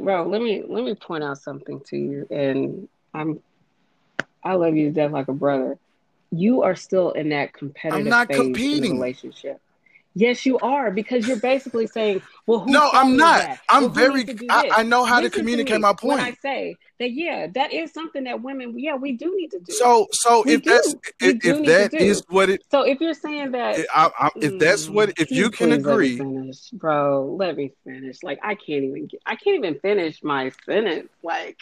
bro. Let me let me point out something to you, and I'm I love you to death like a brother. You are still in that competitive I'm not phase in competing. the relationship. Yes, you are because you're basically saying, "Well, who No, I'm not. that? I'm Well, very- to I- I know how to communicate me my When I say that, yeah, that is something that women, yeah, we do need to do. So, so We if that's do. We if, if to that is what it, so if you're saying that, I, I, if that's Mm, what, if you can agree, finish, bro. Let me finish. Like I can't even get, I can't even finish my sentence. Like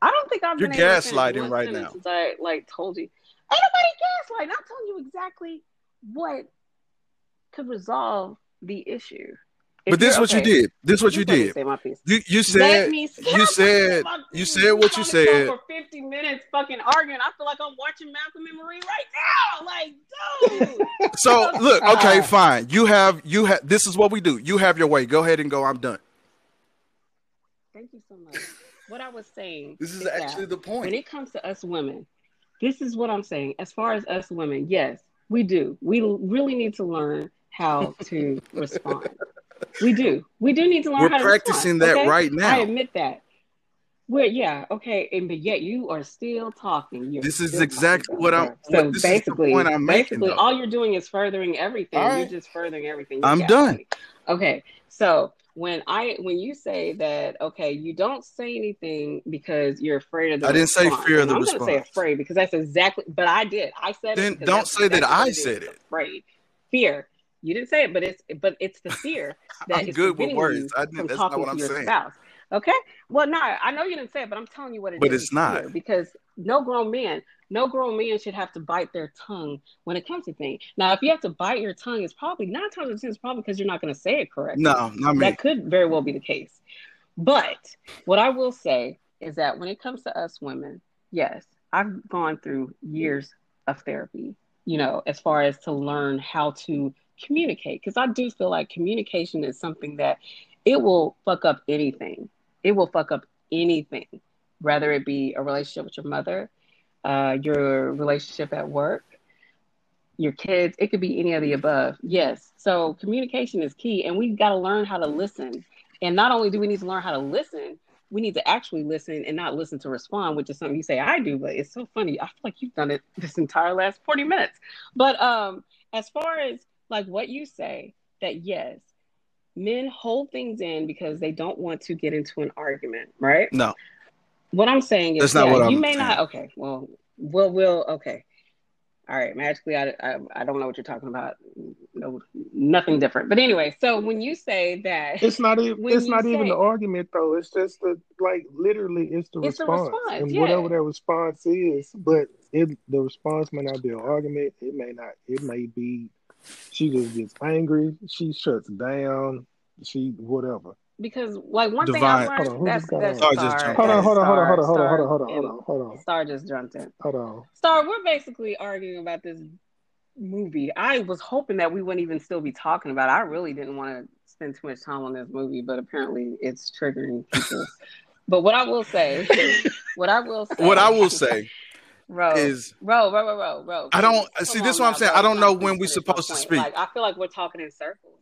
I don't think I've You're been able to finish gaslighting right now. I like told you, ain't nobody gaslighting. I'm telling you exactly what could resolve the issue. If but this is what you did. This is what you did. say my piece. You you said you said you said what you said. for 50 minutes fucking arguing. I feel like I'm watching Malcolm and Marie right now. Like, dude. So look, okay, fine. You have you have. This is what we do. You have your way. Go ahead and go. I'm done. Thank you so much. What I was saying This is that actually the point. when it comes to us women, this is what I'm saying. As far as us women, yes, we do. We really need to learn how to respond. We do. We do need to learn We're how to practicing respond, that okay? right now. I admit that. We're yeah, okay, and but yet you are still talking. You're This is still exactly what I'm- what- So the basically, I'm making, basically, though. all you're doing is furthering everything. All You're just furthering everything. I'm done. Okay, so when I when you say that, okay, you don't say anything because you're afraid of the I didn't say fear of the I'm gonna say afraid because that's exactly. But I did. I said Then don't say that I said it. Afraid, fear. You didn't say it, but it's but it's the fear that I'm is good with words. I didn't- from that's not talking what I'm your saying. spouse. Okay. Well, no, I know you didn't say it, but I'm telling you what it is. But it's not. because no grown man, no grown man should have to bite their tongue when it comes to things. Now, if you have to bite your tongue, it's probably nine times out of ten, it's probably because you're not going to say it correctly. No, not me. That could very well be the case. But what I will say is that when it comes to us women, yes, I've gone through years of therapy, you know, as far as to learn how to communicate. Because I do feel like communication is something that it will fuck up anything. It will fuck up anything, whether it be a relationship with your mother, uh, your relationship at work, your kids. It could be any of the above. Yes. So communication is key, and we've got to learn how to listen. And not only do we need to learn how to listen, we need to actually listen and not listen to respond, which is something you say I do, but it's so funny. I feel like you've done it this entire last 40 minutes. But um, as far as like what you say, that yes, men hold things in because they don't want to get into an argument, right? No. What I'm saying is That's not yeah, what you I'm may saying. not okay, well we'll will okay. All right, magically, I, I I don't know what you're talking about. No, nothing different. But anyway, so when you say that It's not even. It's you not even the argument though. It's just the like literally. It's the It's the response, response, and yeah. whatever that response is. But it the response may not be an argument. It may not. It may be. She just gets angry. She shuts down. She whatever. because like one Divine- thing I Hold on, learned that's that's on? Star just Star. jumped Hold on, hold on, hold on, Star- hold on, hold on, hold on, hold on, hold on, hold on, Star just jumped in. hold on. Star, we're basically arguing about this movie. I was hoping that we wouldn't even still be talking about it. I really didn't want to spend too much time on this movie, but apparently it's triggering people. but what I will say, what I will say, What I will say Ro, is Ro, Ro, Ro, Ro, Ro. I don't- please, see, this is what I'm saying. I don't know when we're supposed to speak. Like I feel like we're talking in circles.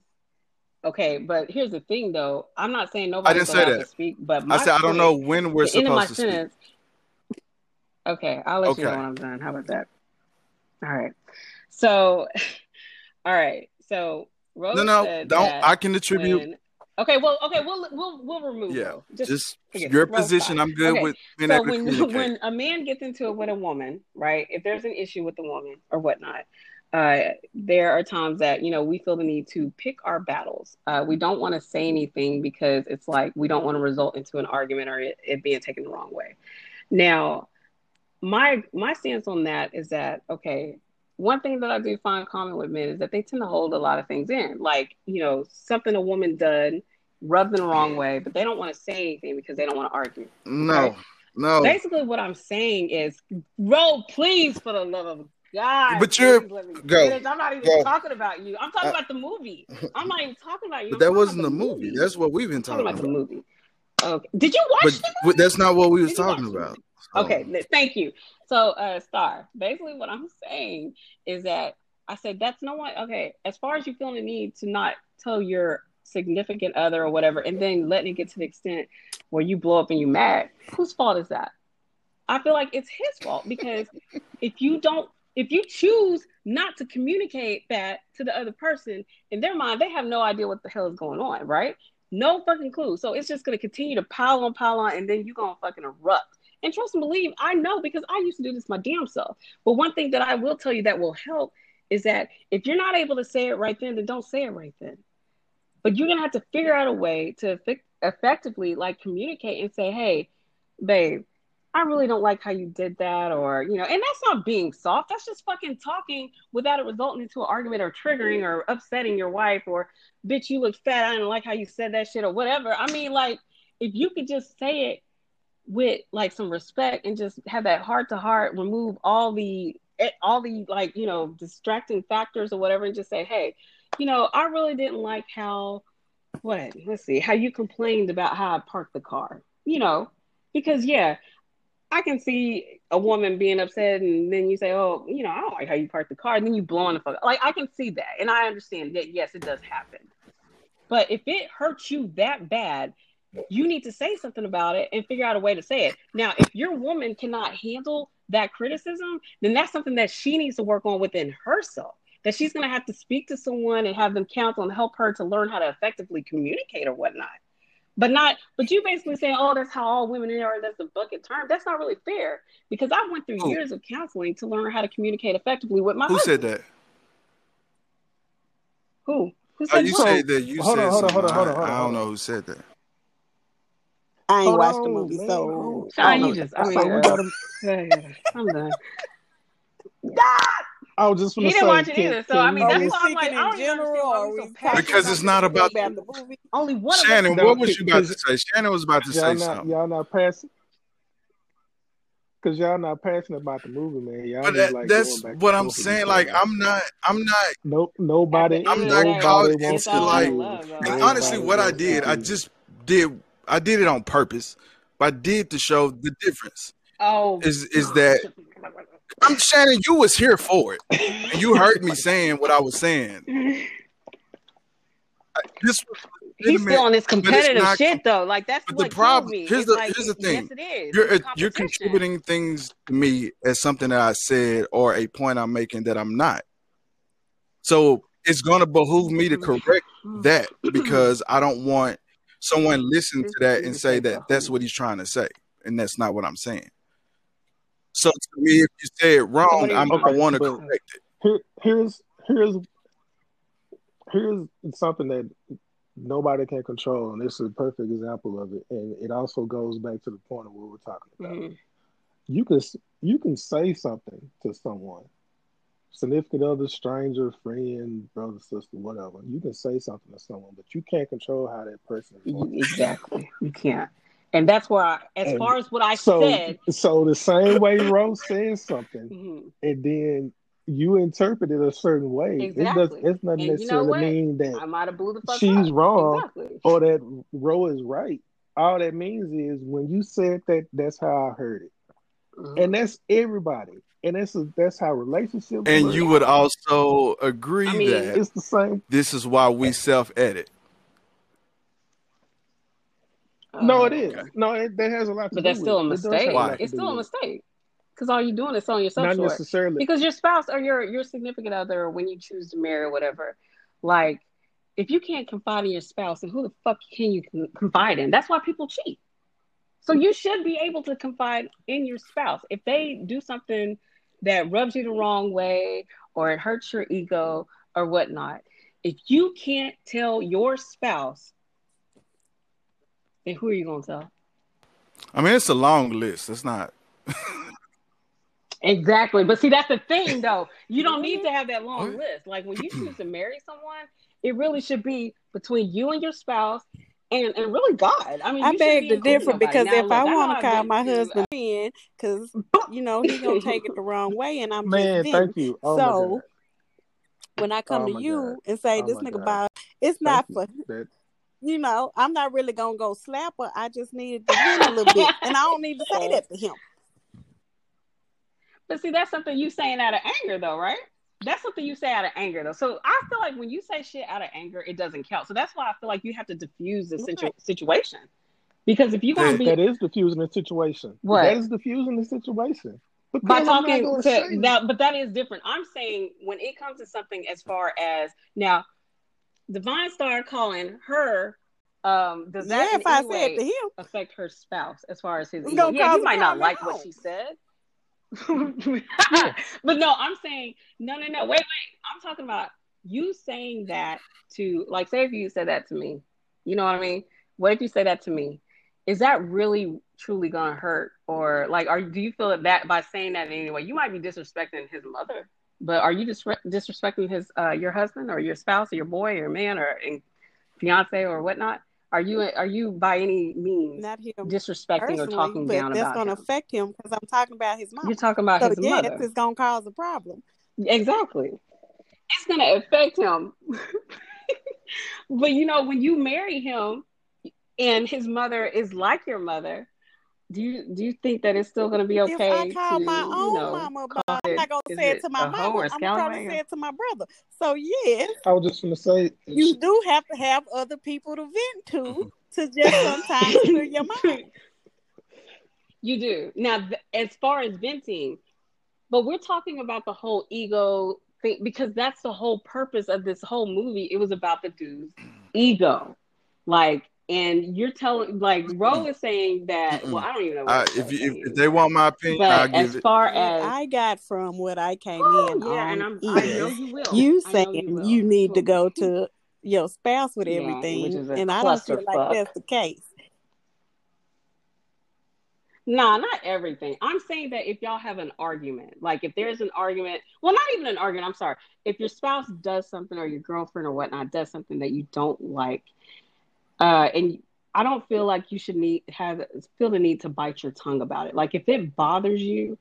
Okay, but here's the thing, though. I'm not saying nobody. I didn't say that. to speak, but I said I don't know when we're the end of my supposed to speak. sentence. Okay, I'll let you know Okay. when I'm done. How about that? All right. So, all right. So Rose No, no, don't. I can attribute. Okay, well, okay, we'll we'll we'll remove. Yeah. Just forget your position. I'm good Okay, with being so when when a man gets into it with a woman, right? If there's an issue with the woman or whatnot, uh, there are times that you know we feel the need to pick our battles. Uh, we don't want to say anything because it's like we don't want to result into an argument or it, it being taken the wrong way. Now, my my stance on that is that okay. One thing that I do find common with men is that they tend to hold a lot of things in, like you know something a woman done rubbed them the wrong way, but they don't want to say anything because they don't want to argue. no, no. Basically, what I'm saying is, Ro, please, for the love of God, But you're- me go, finish. I'm not even go. talking about you. I'm talking Uh, about the movie. I'm not even talking about you. But I'm that wasn't the movie. That's what we've been talking talking about about. the movie. Okay. Did you watch But, the but that's not what we was Did you watch talking about. So, Okay, thank you. So, uh, Star, basically what I'm saying is that I said that's no one. Okay, as far as you feel the need to not tell your significant other or whatever, and then letting it get to the extent where you blow up and you mad, whose fault is that? I feel like it's his fault because if you don't, if you choose not to communicate that to the other person, in their mind, they have no idea what the hell is going on, right? No fucking clue. So it's just gonna continue to pile on, pile on, and then you're gonna fucking erupt. And trust and believe, I know because I used to do this my damn self. But one thing that I will tell you that will help is that if you're not able to say it right then, then don't say it right then. But you're gonna have to figure out a way to effectively like communicate and say, "Hey, babe, I really don't like how you did that," or you know, and that's not being soft. That's just fucking talking without it resulting into an argument or triggering or upsetting your wife or, "Bitch, you look fat. I didn't like how you said that shit," or whatever. I mean, like if you could just say it with like some respect and just have that heart to heart, remove all the eh, all the like you know distracting factors or whatever, and just say, "Hey." You know, I really didn't like how what let's see how you complained about how I parked the car. You know, because yeah, I can see a woman being upset, and then you say, "Oh, you know, I don't like how you parked the car," and then you blowing the fuck. Like I can see that, and I understand that. Yes, it does happen. But if it hurts you that bad, you need to say something about it and figure out a way to say it. Now, if your woman cannot handle that criticism, then that's something that she needs to work on within herself that she's going to have to speak to someone and have them counsel and help her to learn how to effectively communicate or whatnot. But not, but you basically saying, "Oh, that's how all women are." That's the bucket term. That's not really fair because I went through years of counseling to learn how to communicate effectively with my. Who husband. said that? Who? Who Oh, said you what? said that you Hold said on, hold on, something. hold on, hold on, I, hold I don't know who said that. I ain't Hold watched the movie, man. so Hold I you just, I mean, So we gotta. yeah, yeah, I'm done. I was just He gonna didn't say, watch it either, so I mean, that's we why I'm like, I in don't even understand general, why or we are so we talking passionate Because it's not about. about the movie? Only one Shannon, is what was you about to say? Shannon was about to y'all say not something. y'all not passing because y'all not passionate about the movie, man. Y'all But that, like that's what I'm saying. Like. I'm not. I'm not. No, At the nobody, I'm not day, caught nobody wants to into all like. love. And At honestly, what I did, I just did. I did it on purpose. But I did to show the difference. Oh, Is is that I'm Shannon? You was here for it, and you heard me saying what I was saying. This was he's still on this competitive not. shit though. Like that's the problem here's the like, here's the yes, thing. it is. You're uh, you're contributing things to me as something that I said or a point I'm making that I'm not. So it's going to behoove me to correct that because I don't want someone listen to that and say that that's what he's trying to say, and that's not what I'm saying. So to me, if you say it wrong, what are you I'm, I Okay, want to correct it. here, here's here's here's something that nobody can control, and this is a perfect example of it. And it also goes back to the point of what we're talking about. Mhm. You can you can say something to someone, significant other, stranger, friend, brother, sister, whatever. You can say something to someone, but you can't control how that person is going. You- Exactly. You can't. And that's where, I, as And far as what I so, said, so the same way Rose says something, mhm, and then you interpret it a certain way. It does. exactly. It's not And you know necessarily mean that I might have blew the fuck she's up. wrong Exactly. or that Ro is right. All that means is when you said that, that's how I heard it, Mhm. and that's everybody, and that's that's how relationships And work. you would also I agree mean, that It's the same. this is why we self edit. No, uh, it is. No, it, that has a lot to but do that's with still it. a It does a mistake. lot Why? to It's still a mistake because all you're doing is selling yourself Not short. necessarily. Because your spouse or your your significant other, when you choose to marry or whatever, like if you can't confide in your spouse, then who the fuck can you confide in? That's why people cheat. So you should be able to confide in your spouse. If they do something that rubs you the wrong way or it hurts your ego or whatnot, if you can't tell your spouse, then who are you gonna tell? I mean, it's a long list. It's not. Exactly. But see, that's the thing though. You don't need mm-hmm. to have that long oh, What? list. Like when you choose to marry someone, it really should be between you and your spouse and, and really God. I mean, I you shouldn't beg be to differ because Now, if look, I I want to call my husband uh, in, because you know he gonna take it the wrong way, and I'm just Man, them. thank you. Oh my So god. when I come Oh to you god. and say Oh this my nigga god. about, it's Thank not you. for That you know. I'm not really gonna go slap her. I just needed to vent a little bit, and I don't need to say that to him. but see, that's something you saying out of anger though, right? that's something you say out of anger though. So I feel like when you say shit out of anger, it doesn't count. So that's why I feel like you have to diffuse the situ- situation. Because if you're gonna That- be That is diffusing the situation. What? That is diffusing the situation. by Because I'm talking gonna to that, but that is different. I'm saying when it comes to something as far as now, Divine started calling her. Um, does that Yeah, if I said to him, affect her spouse as far as his ego? Yeah, you might not like at what she said. but no, I'm saying no, no, no. Wait, wait. I'm talking about you saying that to like, say if you said that to me, you know what I mean? What if you say that to me? Is that really truly gonna hurt, or like, are do you feel that, that by saying that anyway? you might be disrespecting his mother, but are you disre- disrespecting his uh, your husband or your spouse or your boy or man or fiance or whatnot? Are you are you by any means not him disrespecting or talking down that's about going to affect him because I'm talking about his mom. You're talking about So his yes, mother. it's going to cause a problem. Exactly. It's going to affect him. but you know, when you marry him and his mother is like your mother, do you do you think that it's still going to be okay if I call to my you own know, mama about, call I'm not going to say it it to my a hoe mama. or a I'm going to probably scallywag? say it to my brother. So yes, I was just gonna say you do have to have other people to vent to mm-hmm. to just sometimes clear your mind. You do. Now, as far as venting, but we're talking about the whole ego thing because that's the whole purpose of this whole movie. It was about the dude's ego. Like, and you're telling, like, Ro is saying that, well, I don't even know what I, if you, if, if they want my opinion, I'll But give as far What as, I got from what I came Oh, in yeah, and I'm, I know you will. you I know saying will. you need to go to your spouse with Yeah, everything, which is a and I don't feel like clusterfuck. that's the case. Nah, not everything. I'm saying that if y'all have an argument, like if there's an argument, well, not even an argument, I'm sorry. If your spouse does something or your girlfriend or whatnot does something that you don't like, uh, and I don't feel like you should need have feel the need to bite your tongue about it. Like if it bothers you,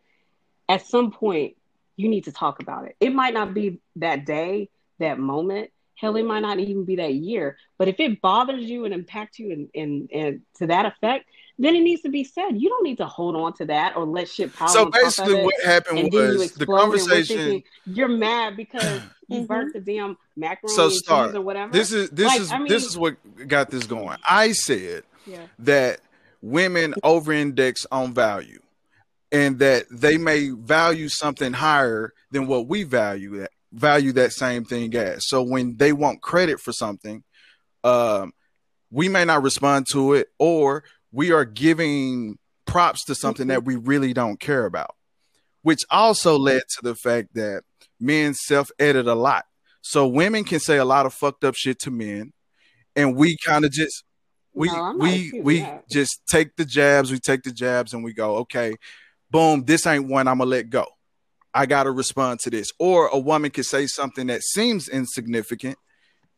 at some point you need to talk about it. It might not be that day, that moment. Hell, it might not even be that year. But if it bothers you and impacts you and and, and to that effect, then it needs to be said. You don't need to hold on to that or let shit pile So on top of basically, what happened and then you was the explode and we're conversation. thinking you're mad because you Mhm. burnt the damn macaroni So start. or whatever. This is this Like, is I mean- this is what got this going. I said yeah. that women over-index on value, and that they may value something higher than what we value that value that same thing as. So when they want credit for something, um, we may not respond to it, or we are giving props to something that we really don't care about, which also led to the fact that men self-edit a lot. So women can say a lot of fucked up shit to men, and we kind of just we No, we we that. just take the jabs, we take the jabs, and we go, okay, boom, this ain't one I'm gonna let go. I gotta respond to this. Or a woman could say something that seems insignificant,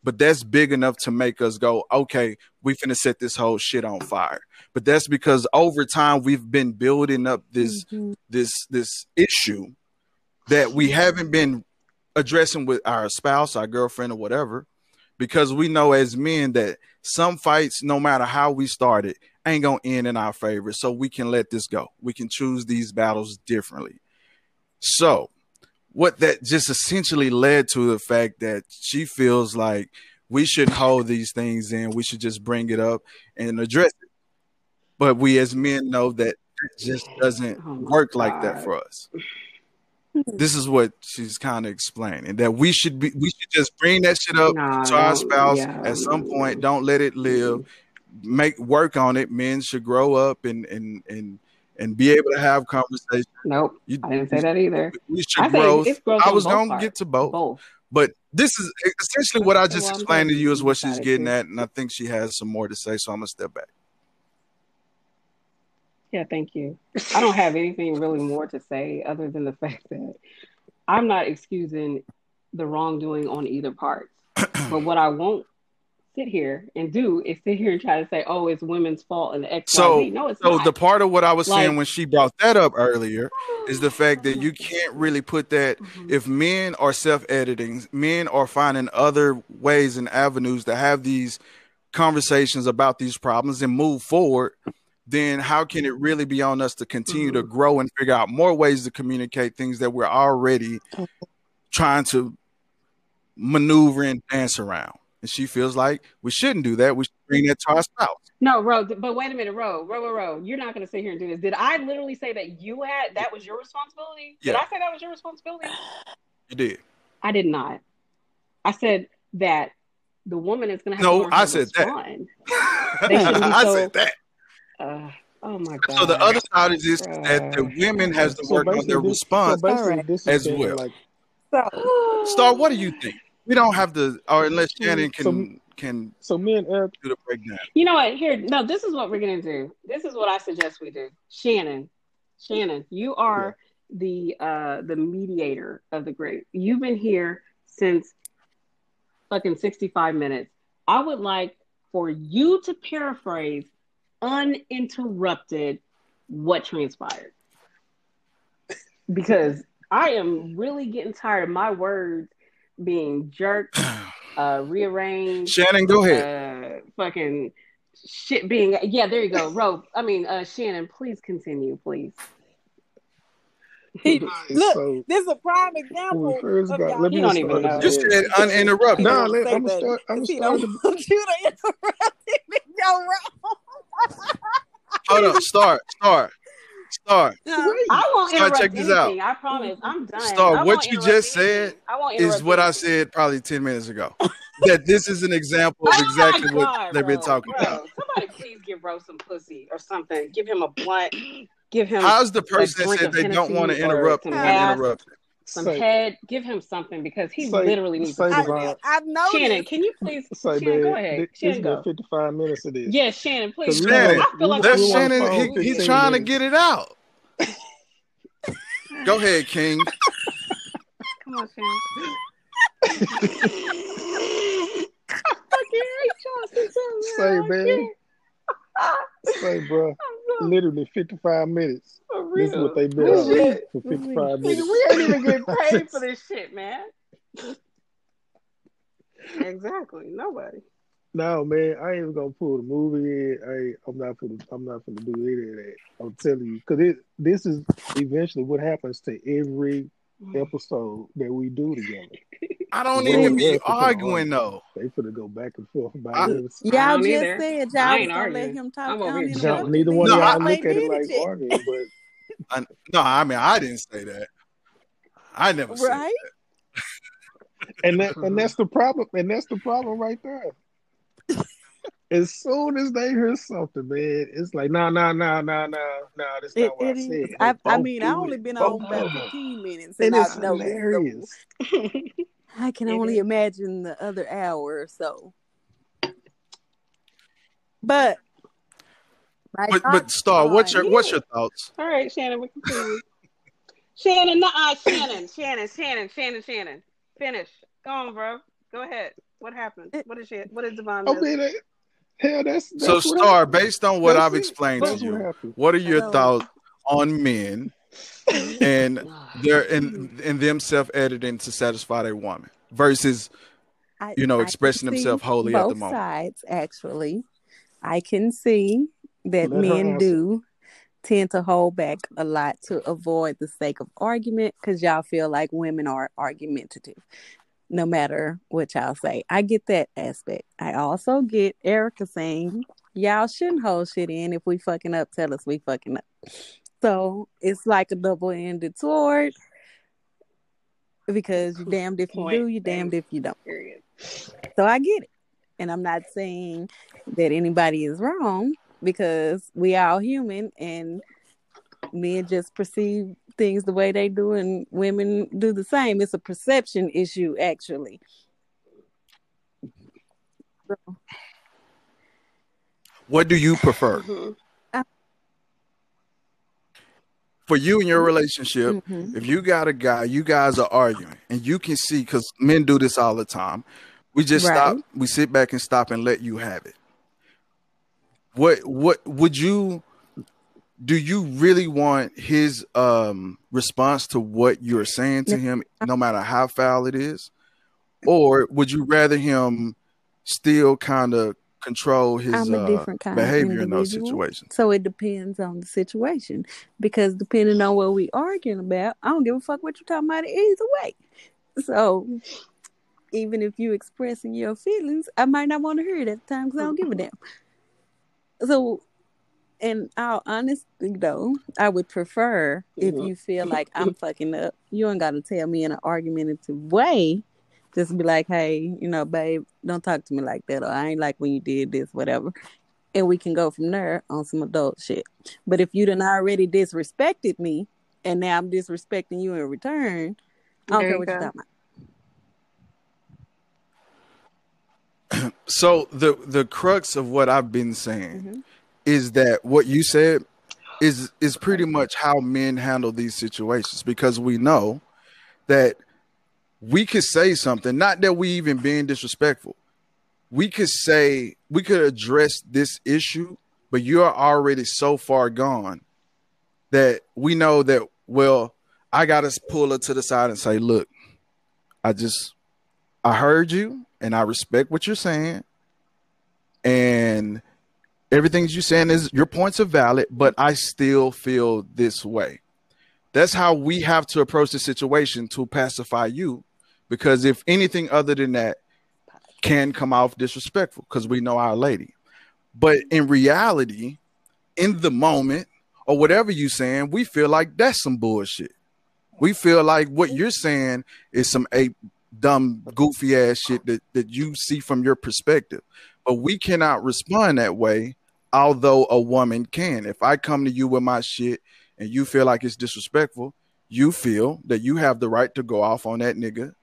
but that's big enough to make us go, okay, we finna set this whole shit on fire. But that's because over time we've been building up this Mhm. this this issue that we haven't been addressing with our spouse, our girlfriend, or whatever, because we know as men that some fights, no matter how we started, ain't gonna end in our favor. So we can let this go. We can choose these battles differently. So what that just essentially led to the fact that she feels like we shouldn't hold these things in. We should just bring it up and address it. But we as men know that it just doesn't Oh work like that for us. Hmm. This is what she's kind of explaining that we should be we should just bring that shit up Nah, to our spouse yeah, at some point. Mm-hmm. Don't let it live. Mm-hmm. Make work on it. Men should grow up and and and and be able to have conversations. Nope, You, I didn't say that either. We should I grow. I was gonna parts. get to both, Both. but this is essentially what I just Well, explained to you is what she's getting at, and I think she has some more to say. So I'm gonna step back. Yeah, thank you. I don't have anything really more to say other than the fact that I'm not excusing the wrongdoing on either part. but what I won't sit here and do is sit here and try to say, "Oh, it's women's fault and X, So- No, it's So not. the part of what I was saying when she brought that up earlier is the fact that you can't really put that Mhm. if men are self-editing, men are finding other ways and avenues to have these conversations about these problems and move forward, then how can it really be on us to continue to mm-hmm. grow and figure out more ways to communicate things that we're already trying to maneuver and dance around. And she feels like we shouldn't do that. We should bring that to our spouse. No, Ro, but wait a minute, Ro, Ro, Ro, Ro. You're not going to sit here and do this. Did I literally say that you had that was your responsibility? Did I say that was your responsibility? You did. I did not. I said that the woman is going to have No, to I said that. respond. They I so- said that. Uh, oh my god. So the other side is this that the women has to So work on their this- response. So basically, Alright. this is As well. like So Star, what do you think? We don't have to, or unless Shannon can So- can so. Me and Eric, do the breakdown. You know what? Here, no. This is what we're gonna do. This is what I suggest we do. Shannon, Shannon, you are the uh the mediator of the group. You've been here since fucking sixty five minutes. I would like for you to paraphrase uninterrupted what transpired because I am really getting tired of my words being jerked, uh, rearranged Shannon, go ahead. uh, fucking shit being yeah there you go Ro I mean uh Shannon please continue please he, look, so this is a prime example. we first of got, y'all let me You don't even start know. at You the said end. uninterrupted. No, Don't let- I'm that, start- I'm 'cause he starting don't want you to interrupt him in your Hold on, start, start, start. wrong. I won't Star, interrupt check this out. anything I promise I'm done Star, what you just anything. said I won't Is interrupt what I said probably ten minutes ago. that this is an example of Oh exactly my what God, they've been talking bro. about. Somebody please give Ro some pussy or something. Give him a blunt. Give him How's the person that said of they don't want to or interrupt some being gas. interrupted? some Say- head. Give him something because he Say- literally needs say to the sit vibe. down. I've noticed. Shannon, can you please? Say, Shannon, go man, ahead. this Shannon, been go. 55 minutes of this. Yes, Shannon, please. Because we Shannon, I feel like That's we I'm on Shannon. He, he's 15 trying to get it out. Go ahead, King. Come on, Shannon. I can't hate y'all so Say, much. man. Say, bro, I'm literally 55 minutes. for This is what they've been on shit- for 55 minutes. we ain't even getting paid for this shit, man. exactly. Nobody. No, man, I ain't even gonna pull the movie in. I ain't, I'm not gonna. I'm not gonna do any of that. I'm telling you, because it. This is eventually what happens to every episode that we do together. I don't Well, even be for sure. arguing though. They finna go back and forth about I- it. Y'all don't just either. said I y'all was ain't gonna let him talk I'm over here uninterrupted. jumping. Neither one No, of y'all look at it like yet. arguing, but I, no, I mean I didn't say that. I never said Right? and that and that's the problem. And that's the problem right there. As soon as they hear something, man, it's like, nah, nah, nah, nah, nah, nah. That's It, what it I said. I, I mean, I only it. been on about 15 minutes, And and it's I know this. hilarious. I can It only is. imagine the other hour or so. But, my But but Star, what's on- your what's your thoughts? All right, Shannon, we continue. Shannon, nah, uh, Shannon, Shannon, Shannon, Shannon, Shannon. Finish. Go on, bro. Go ahead. What happened? What is shit? What is Devon? I miss? mean, that, hell, that's, that's So Star, happened. based on what That's I've it. explained to That's what you, happened. what are your So- thoughts on men and oh, their and and them self editing to satisfy their woman versus I- you know, I expressing themselves wholly at the moment? both moment. sides, actually. I can see that Let men do tend to hold back a lot to avoid the sake of argument because y'all feel like women are argumentative, no matter what y'all say. I get that aspect. I also get Erica saying, y'all shouldn't hold shit in. If we fucking up, tell us we fucking up. So it's like a double ended sword because you're damned if you do, you're damned if you don't. Period. So I get it. And I'm not saying that anybody is wrong because we are all human and men just perceive things the way they do and women do the same. It's a perception issue actually. What do you prefer Mhm. for you and your relationship? Mhm. If you got a guy, you guys are arguing, and you can see because men do this all the time. We just Right. stop. We sit back and stop and let you have it. What what would you do? You really want his um response to what you're saying to him, no matter how foul it is, or would you rather him still kind of control his uh, different kind of behavior in those situations? So it depends on the situation. Because depending on what we arguing about, I don't give a fuck what you're talking about either way. So even if you expressing your feelings, I might not want to hear it at the time because I don't give a damn. So, in all honesty, though, I would prefer if Mhm. you feel like I'm fucking up, you ain't got to tell me in an argumentative way. Just be like, hey, you know, babe, don't talk to me like that, or I ain't like when you did this, whatever. And we can go from there on some adult shit. But if you done already disrespected me, and now I'm disrespecting you in return, I don't There care what you're talking about. So the the crux of what I've been saying Mhm. Is that what you said is is pretty much how men handle these situations because we know that we could say something, not that we even being disrespectful. We could say we could address this issue, but you're already so far gone that we know that well, I gotta pull her to the side and say, look, I just I heard you and I respect what you're saying. And everything you're saying is your points are valid, but I still feel this way. That's how we have to approach the situation to pacify you. Because if anything other than that can come off disrespectful, because we know our lady. But in reality, in the moment, or whatever you're saying, we feel like that's some bullshit. We feel like what you're saying is some ape dumb, goofy ass shit that, that you see from your perspective. But we cannot respond that way, although a woman can. If I come to you with my shit and you feel like it's disrespectful, you feel that you have the right to go off on that nigga.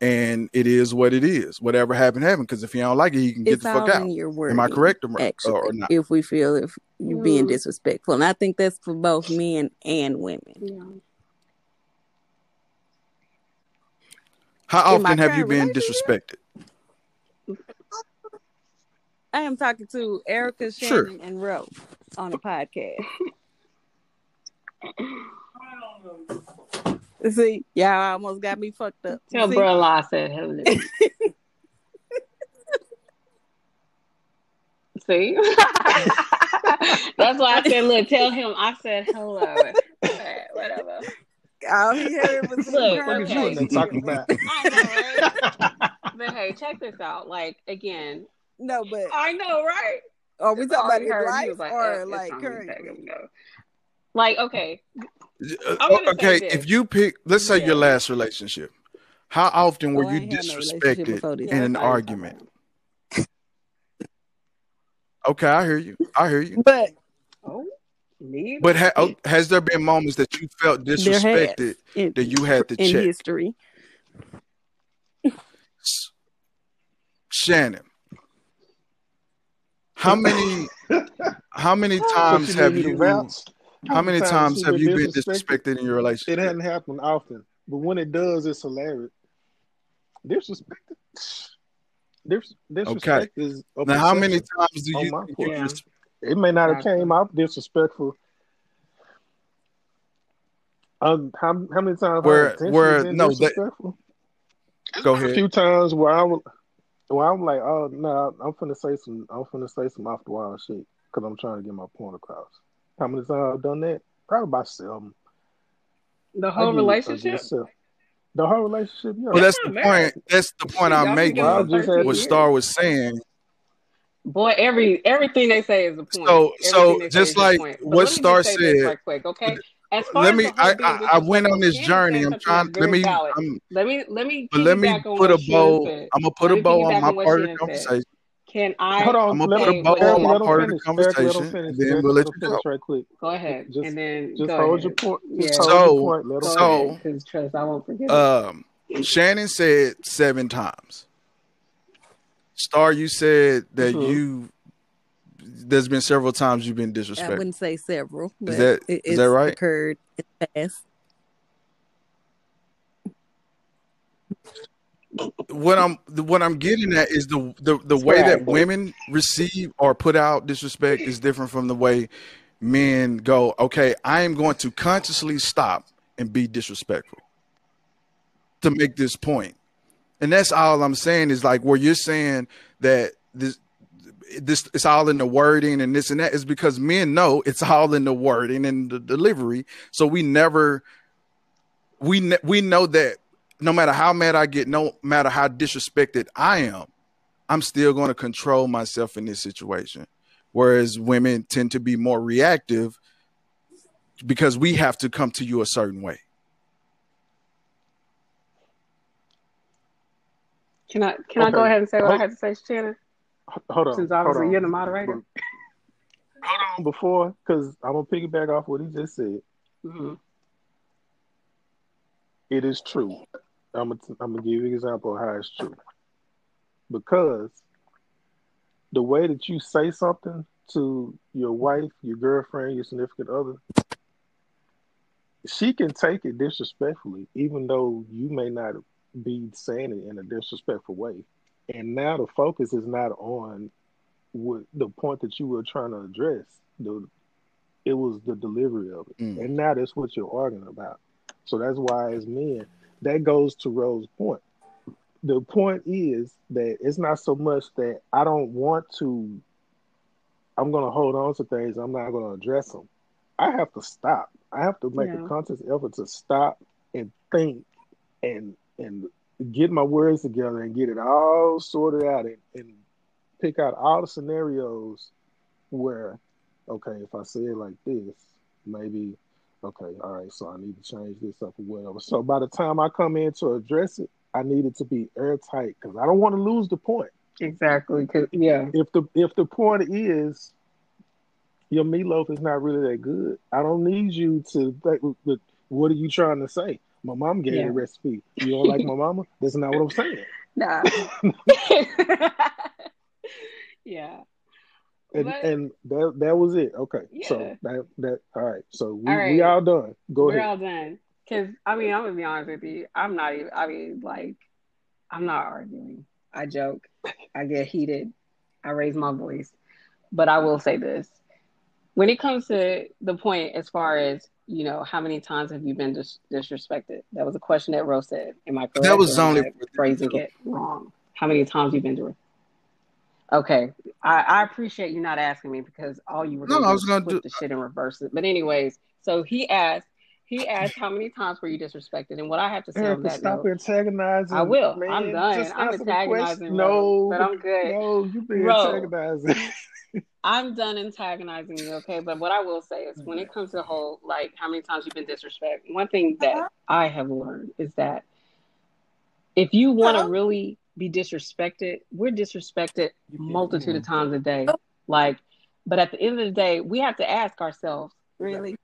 And it is what it is. Whatever happened, happened. Because if you don't like it, you can get It's the all fuck out. in your wording. Am I correct or, actually, or not? if we feel if you're being Mm. disrespectful. And I think that's for both men and women. Yeah. How often have you been relationship? disrespected? I am talking to Erica, Sure. Shannon, and Ro on a podcast. See, y'all almost got me fucked up. Tell See? bro I said hello. See? That's why I said, look, tell him I said hello. Okay, whatever. All he heard was Look, What is you okay. in there talking about? I know, right? But hey, check this out. Like again, No, but I know, right? are we It's talking about already in heard. Life like, or "Eh, like fine, currently? take him, go." Like, okay, Uh, I'm gonna say okay, if you pick, let's say Yeah. your last relationship, how often were Oh, you ain't had no disrespected in an That's argument? Okay, I hear you. I hear you. But oh. But ha- oh, has there been moments that you felt disrespected in, that you had to in check? history. Shannon, how many how many times What have need me to you vouch? how many times you have been you been disrespected? disrespected in your relationship? It relationship? hadn't happened often, but when it does, it's hilarious. Disrespect. Dis- disrespect is Now, how many times do you my think you Yeah. dis- It may not have came out disrespectful. Um, how, how many times Where- I where- no, that- disrespectful? go A few times where I was, where I'm like, oh no, I'm finna say some, I'm finna say some off the wall shit because I'm trying to get my point across. How many times I've done that? Probably about seven. the whole give uh, relationship. The whole relationship, yeah. Well, that's the bad. point. That's the point I'm making. Well, I just What. Star was saying. Boy, every everything they say is a point. So- so Everything they say just like point. But what let me just Star said- quick, okay? As far Let as me. I, I I went on this journey. I'm trying. Let me. I'm, Let me let me but let me piggyback on put a bow. said. I'm gonna put Let a bow on my part of the conversation. Can I Hold on, I'm gonna put a bow on my part of the finish. Eric, let him conversation, then we'll let let you go. right quick. go ahead Just- and then Just go hold your point. Just Yeah. hold So- your point. Let him Go So- trust I won't forget. Um, Shannon said seven times. Star, you said that Mhm. you. There's been several times you've been disrespected. I wouldn't say several, but that- it, is that right? occurred in the past. What I'm what I'm getting at is the the, the way that women receive or put out disrespect is different from the way men go. Okay, I am going to consciously stop and be disrespectful to make this point, and that's all I'm saying is like where you're saying that this this it's all in the wording and this and that is because men know it's all in the wording and the delivery so we never we ne- we know that no matter how mad I get, no matter how disrespected I am, I'm still going to control myself in this situation. Whereas women tend to be more reactive because we have to come to you a certain way. Can I can okay. I go ahead and say what hold, I had to say, Shannon? Hold on. Since obviously on. you're the moderator. Hold on before, because I'm gonna piggyback off what he just said. Mm-hmm. It is true. I'm gonna, I'm gonna give you an example of how it's true. Because the way that you say something to your wife, your girlfriend, your significant other, she can take it disrespectfully, even though you may not be saying it in a disrespectful way. And now the focus is not on what the point that you were trying to address. The it was the delivery of it. Mm. And now that's what you're arguing about. So that's why as men, that goes to Rose's point. The point is that it's not so much that I don't want to I'm gonna hold on to things, I'm not gonna address them. I have to stop. I have to make yeah. a conscious effort to stop and think and and get my words together and get it all sorted out and, and pick out all the scenarios where, okay, if I say it like this, maybe, okay, all right, so I need to change this up or whatever. So by the time I come in to address it, I need it to be airtight because I don't want to lose the point. Exactly. Yeah. If the if the point is your meatloaf is not really that good, I don't need you to think. What are you trying to say? My mom gave yeah. the recipe. You don't like my mama? That's not what I'm saying. Nah. yeah. And, but, and that that was it. Okay. Yeah. So that that all right. So we all, right. we all done. Go ahead. We're all done. Cause I mean, I'm gonna be honest with you. I'm not even I mean, like, I'm not arguing. I joke. I get heated. I raise my voice. But I will say this. When it comes to the point as far as you know, how many times have you been dis- disrespected? That was a question that Rose said. Am I correct? That was only phrasing it wrong. How many times you been to? Okay, I, I, appreciate you not asking me because all you were no, I was going to do the shit and reverse it. But anyways, so he asked. He asked how many times were you disrespected, and what I have to say on that stop note, antagonizing. I will. Man, I'm done. I'm antagonizing. No, but I'm good. No, you've been antagonizing. I'm done antagonizing you, okay? But what I will say is when it comes to the whole like how many times you've been disrespected, one thing that uh-huh. I have learned is that if you want to uh-huh. really be disrespected, we're disrespected multitude of times a day. Like, but at the end of the day, we have to ask ourselves, really,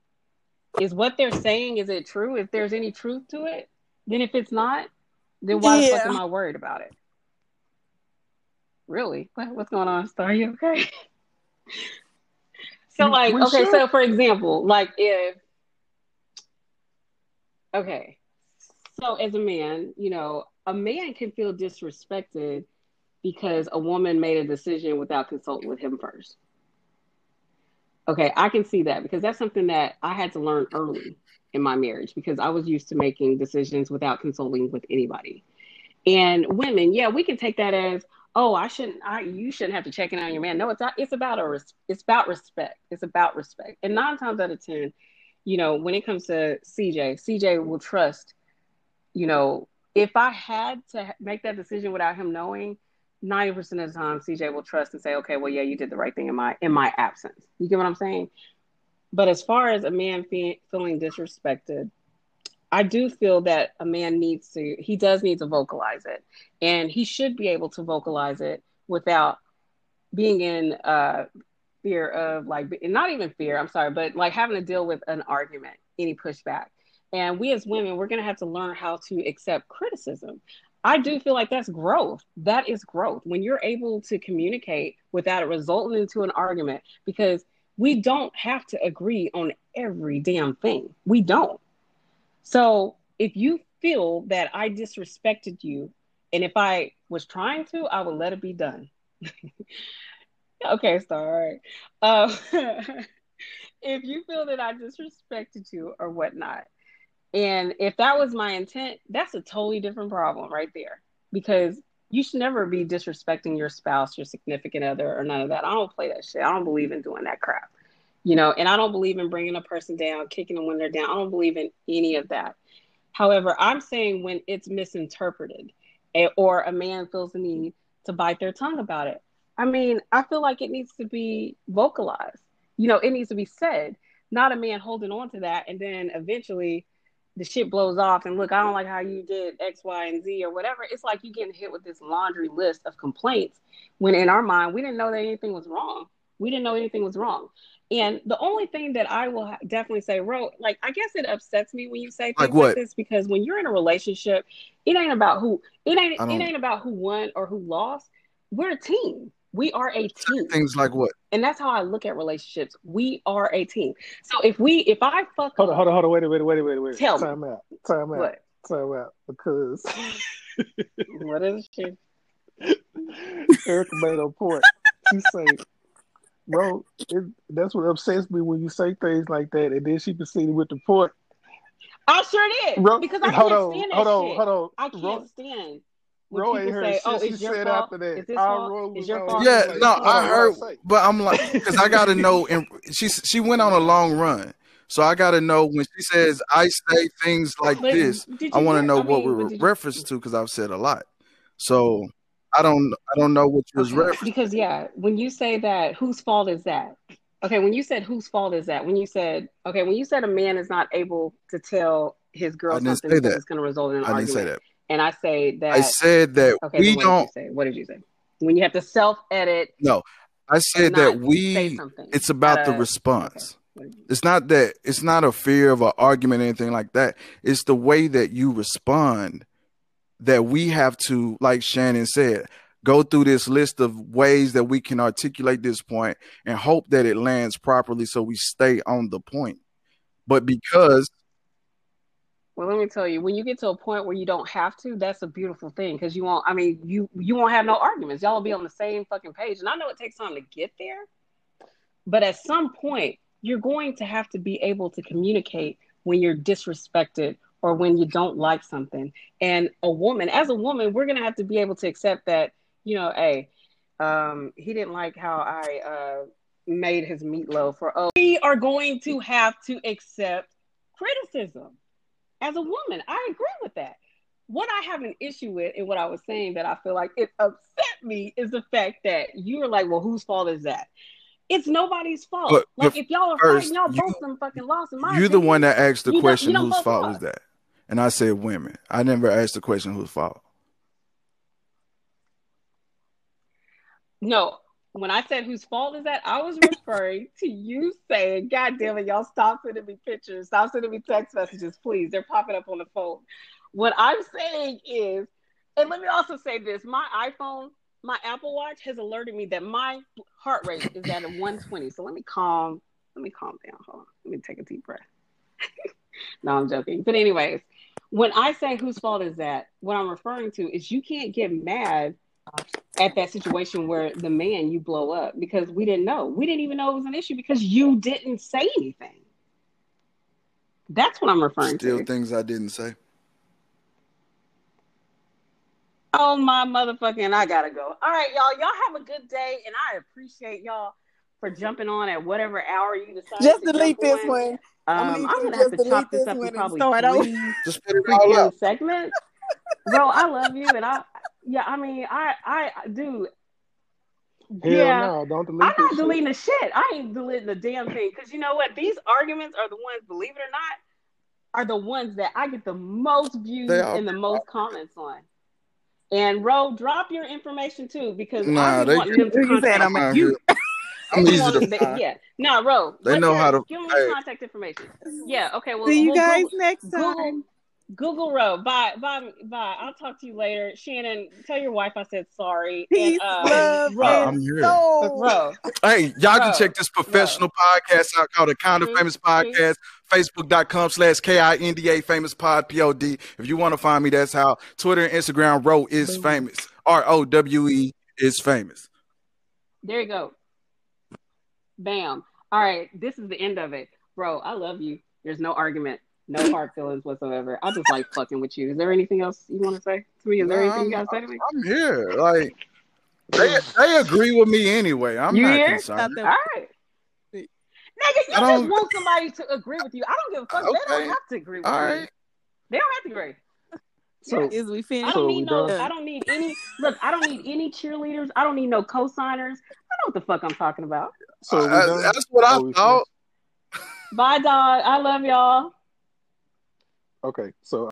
is what they're saying, is it true? If there's any truth to it, then if it's not, then why yeah. the fuck am I worried about it? Really? What, what's going on, Star? Are you okay? so like okay so for example like if okay so as a man you know a man can feel disrespected because a woman made a decision without consulting with him first. Okay i can see that because that's something that i had to learn early in my marriage because i was used to making decisions without consulting with anybody. And women yeah we can take that as oh, I shouldn't, I you shouldn't have to check in on your man. No, it's not. It's about a res, it's about respect. It's about respect. And nine times out of ten, you know, when it comes to CJ, CJ will trust. You know, if I had to make that decision without him knowing, ninety percent of the time, CJ will trust and say, okay, well, yeah, you did the right thing in my in my absence. You get what I'm saying? But as far as a man fe- feeling disrespected, I do feel that a man needs to, he does need to vocalize it. And he should be able to vocalize it without being in uh, fear of like, not even fear, I'm sorry, but like having to deal with an argument, any pushback. And we as women, we're going to have to learn how to accept criticism. I do feel like that's growth. That is growth. When you're able to communicate without it resulting into an argument, because we don't have to agree on every damn thing. We don't. So if you feel that I disrespected you, and if I was trying to, I would let it be done. okay, sorry. Uh, if you feel that I disrespected you or whatnot, and if that was my intent, that's a totally different problem right there. Because you should never be disrespecting your spouse, your significant other, or none of that. I don't play that shit. I don't believe in doing that crap you know and i don't believe in bringing a person down kicking them when they're down i don't believe in any of that However, I'm saying when it's misinterpreted eh, or a man feels the need to bite their tongue about it. I mean, I feel like it needs to be vocalized. You know, it needs to be said, not a man holding on to that and then eventually the shit blows off and look, I don't like how you did X, Y, and Z or whatever. It's like you getting hit with this laundry list of complaints when in our mind we didn't know that anything was wrong. We didn't know anything was wrong. And the only thing that I will definitely say, Ro, like I guess it upsets me when you say things Like like, what? this because when you're in a relationship, it ain't about who it ain't it ain't about who won or who lost. We're a team. We are a team. Things like what? And that's how I look at relationships. We are a team. So if we if I fuck Hold on, up, hold on, hold on. Wait, wait, wait, wait, wait. Tell me. time out. Time out. what? Time out. Because What is she? Erica made a point. She say, "Ro, it, that's what upsets me when you say things like that." And then she proceeded with the point. I sure did. Ro, because I hold can't on, stand that hold on, shit. hold on. I can't Ro, stand when ain't people heard say, "Oh, she it's your said fault. after that. It's his Our fault. Ro It's your fault." Yeah, like, no, hold I heard, say? but I'm like, because I got to know. And she she went on a long run, so I got to know when she says I say things like But this. I want to know I what we but were referenced to because I've said a lot. So I don't I don't know what you was Okay, referenced. Because yeah, when you say that, whose fault is that? Okay, when you said whose fault is that? When you said okay, when you said a man is not able to tell his girl I something that. it's going to result in an I didn't say that. and I say that I said that okay, we what don't. did? What did you say? When you have to self edit No, I said that we. something. It's about at the response. You- It's not that. It's not a fear of an argument or anything like that. It's the way that you respond that we have to, like Shannon said, go through this list of ways that we can articulate this point and hope that it lands properly so we stay on the point. But because Well, let me tell you, when you get to a point where you don't have to, that's a beautiful thing because you won't. I mean, you you won't have no arguments. Y'all will be on the same fucking page, and I know it takes time to get there, but at some point, you're going to have to be able to communicate when you're disrespected or when you don't like something. And a woman, as a woman, we're gonna have to be able to accept that. You know, hey, um, he didn't like how I uh, made his meatloaf, or oh, we are going to have to accept criticism as a woman, I agree with that. What I have an issue with, and what I was saying that I feel like it upset me, is the fact that you were like, "Well, whose fault is that?" It's nobody's fault. But- like if y'all are first, fighting, y'all you- both them fucking lost. In my you're the one that asked the You question, whose fault was that? And I said women. I never asked the question, whose fault. No, when I said whose fault is that, I was referring to you saying, God damn it, y'all stop sending me pictures, stop sending me text messages, please. They're popping up on the phone. What I'm saying is, and let me also say this my iPhone, my Apple Watch has alerted me that my heart rate is at a 120. So let me calm, let me calm down. Hold on. Let me take a deep breath. no, I'm joking. But anyways, when I say whose fault is that, what I'm referring to is you can't get mad at that situation where the man you blow up because we didn't know. We didn't even know it was an issue because you didn't say anything. That's what I'm referring Still to. things I didn't say. Oh my motherfucking! I gotta go. All right, y'all. Y'all have a good day, and I appreciate y'all for jumping on at whatever hour you decide. Just to delete jump this on. one. I'm Um, gonna I'm gonna have to chop delete this this up one in and probably start over. three Just put it all freaking up. segments. Bro, I love you, and I yeah. I mean, I I do. Hell Yeah. no, don't delete I'm this not shit. deleting the shit. I ain't deleting the damn thing. Because you know what? These arguments are the ones, believe it or not, are the ones that I get the most views are. and the most comments on. And Ro, drop your information too, because Nah, I be they- them to contact you. here. I I'm easy to find. yeah. Nah, Ro. They know your- how to- give me hey. contact information. Yeah, okay. Well, See you well, guys Google, next time. Google Ro. Bye, bye, bye. I'll talk to you later. Shannon, tell your wife I said sorry. Peace, and, um, love, Ro, I'm here. soul. Ro. Hey, y'all can check this professional podcast out called the Kind of Truth, Famous Podcast. Facebook.com slash K-I-N-D-A Famous Pod P-O-D. If you want to find me, that's how Twitter and Instagram Rowe is famous. R-O-W-E is famous. There you go. Bam. All right, this is the end of it. Bro, I love you. There's no argument, no hard feelings whatsoever. I just like fucking with you. Is there anything else you want to say to me? Is there No, anything you I'm, gotta say to me? I'm here. Like they, they agree with me anyway. I'm You not here? concerned. All right. All Nigga, you just don't- want somebody to agree with you. I don't give a fuck. They don't have to agree with All me. right. They don't have to agree. ready. So Is we finished? So don't need no. I don't need any. Look, I don't need any cheerleaders. I don't need no co-signers. I know what the fuck I'm talking about. so we I- that's what I Oh, thought. Bye, dog. I love y'all. Okay, so